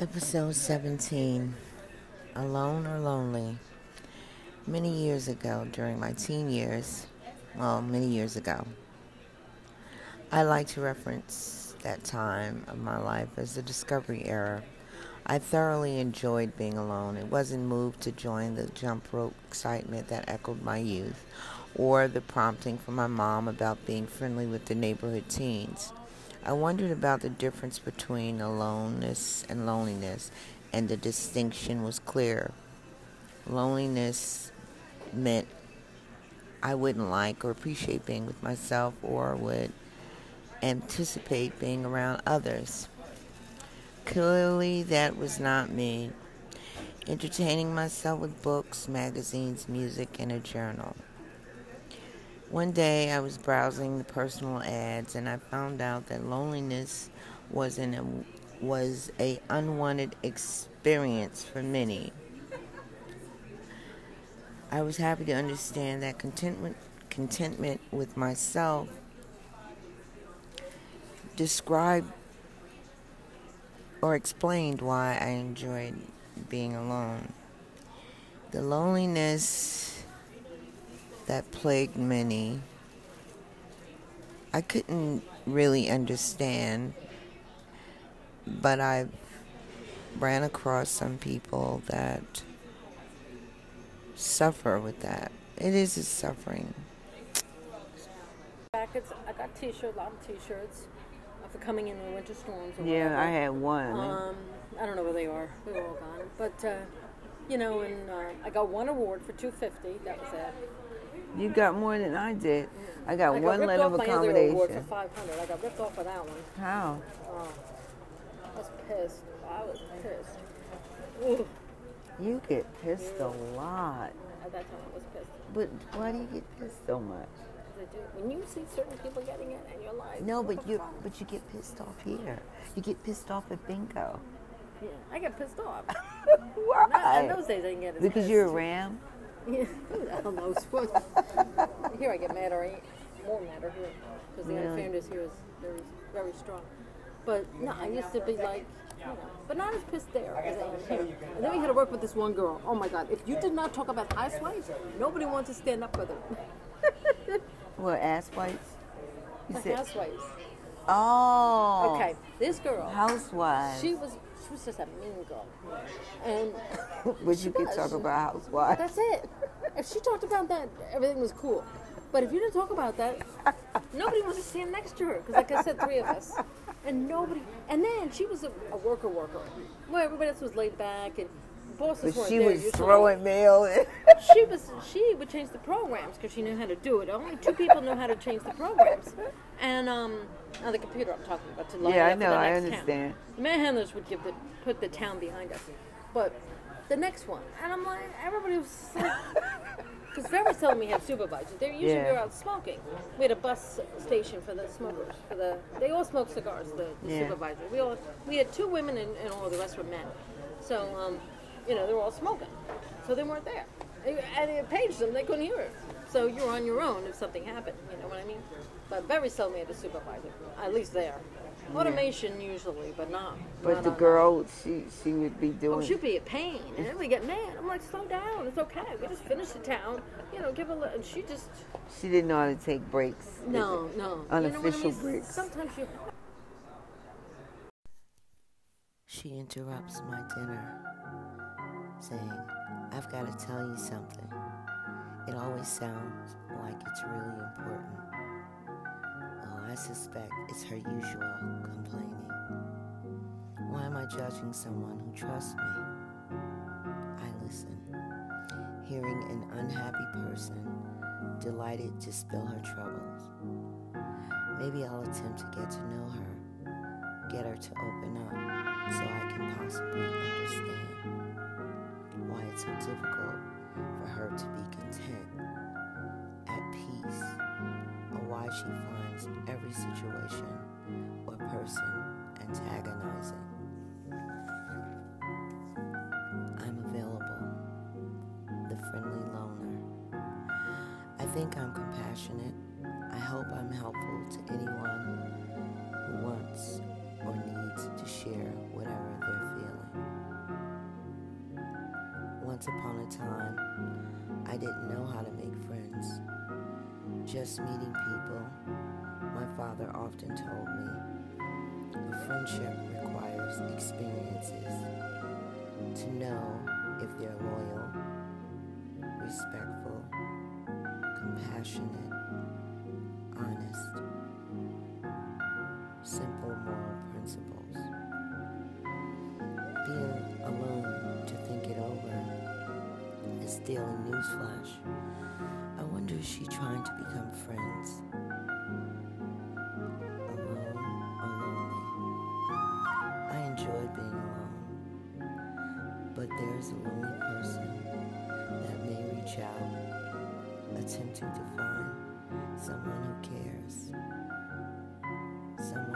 Episode 17 Alone or Lonely. Many years ago, during my teen years, well, many years ago, I like to reference that time of my life as the discovery era. I thoroughly enjoyed being alone and wasn't moved to join the jump rope excitement that echoed my youth or the prompting from my mom about being friendly with the neighborhood teens. I wondered about the difference between aloneness and loneliness, and the distinction was clear. Loneliness meant I wouldn't like or appreciate being with myself or would anticipate being around others. Clearly, that was not me. Entertaining myself with books, magazines, music, and a journal. One day I was browsing the personal ads and I found out that loneliness was an um, was a unwanted experience for many. I was happy to understand that contentment contentment with myself described or explained why I enjoyed being alone. The loneliness that plagued many, I couldn't really understand, but I ran across some people that suffer with that. It is a suffering. Jackets. I got t-shirts, a lot of t-shirts for coming in the winter storms. Or Yeah, whatever. I had one. Um, I don't know where they are. They were all gone. But uh, you know, and uh, I got one award for 250. That was it. You got more than I did. I got I got one letter of award for accommodation. 500. I got ripped off for that one. How? Oh, I was pissed. I was pissed. Ooh. You get pissed a lot. At that time, I was pissed. But why do you get pissed so much? When you see certain people getting it, and you're like, No, but you but you get pissed off here. You get pissed off at bingo. Yeah, I get pissed off. Why? Not, in those days, I didn't get as Because pissed. you're a ram. Yeah, who the hell knows what? here I get madder, I more madder here because the Really? unfairness here is very, very strong. But no, I used to be like, you know, but not as pissed there as I am here. And then we had to work with this one girl. Oh my God! If you did not talk about housewives, nobody wants to stand up for them. What ass whites? You said housewives. Oh. Okay, this girl. Housewives. She was, she was just a mean girl, and but you could was. talk about housewives. That's it. If she talked about that, everything was cool. But if you didn't talk about that, nobody wants to stand next to her. Because, like I said, three of us. And nobody. And then she was a, a worker worker. Where everybody else was laid back and bosses But she there. was throwing mail in. She was. She would change the programs because she knew how to do it. Only two people know how to change the programs. And um, on the computer, I'm talking about to line Yeah, I up for know, the I next town. understand. The manhandlers would give the put the town behind us, but the next one, and I'm like, everybody was like, because very seldom we have supervisors. They usually Yeah. were out smoking. We had a bus station for the smokers. For the they all smoked cigars. The, the Yeah. supervisors. We all we had two women and, and all the rest were men. So um, you know they were all smoking. So they weren't there. And it paged them. They couldn't hear it. So you're on your own if something happened. You know what I mean? But very seldom we had a supervisor. At least there. Automation usually, but not. But not the on- girl, she she would be Oh, doing. she'd be a pain, and then we get mad. I'm like, slow down, it's okay. We just finished the town, you know. Give a, little. and she just She didn't know how to take breaks. no, no. You know I Unofficial mean? breaks. Sometimes you. She interrupts my dinner, saying, I've got to tell you something. It always sounds like it's really important. Oh, I suspect it's her usual complaining. Why am I judging someone who trusts me? I listen, hearing an unhappy person delighted to spill her troubles. Maybe I'll attempt to get to know her, get her to open up so I can possibly difficult for her to be content, at peace, or why she finds every situation or person antagonizing. I'm available, the friendly loner. I think I'm compassionate. I hope I'm helpful to anyone who wants or needs to share whatever they're feeling. Once upon a time, I didn't know how to make friends. Just meeting people, my father often told me, a friendship requires experiences to know if they're loyal, respectful, compassionate, honest, daily newsflash. I wonder is she trying to become friends? Alone or lonely? I enjoy being alone, but there's a lonely person that may reach out, attempting to find someone who cares, someone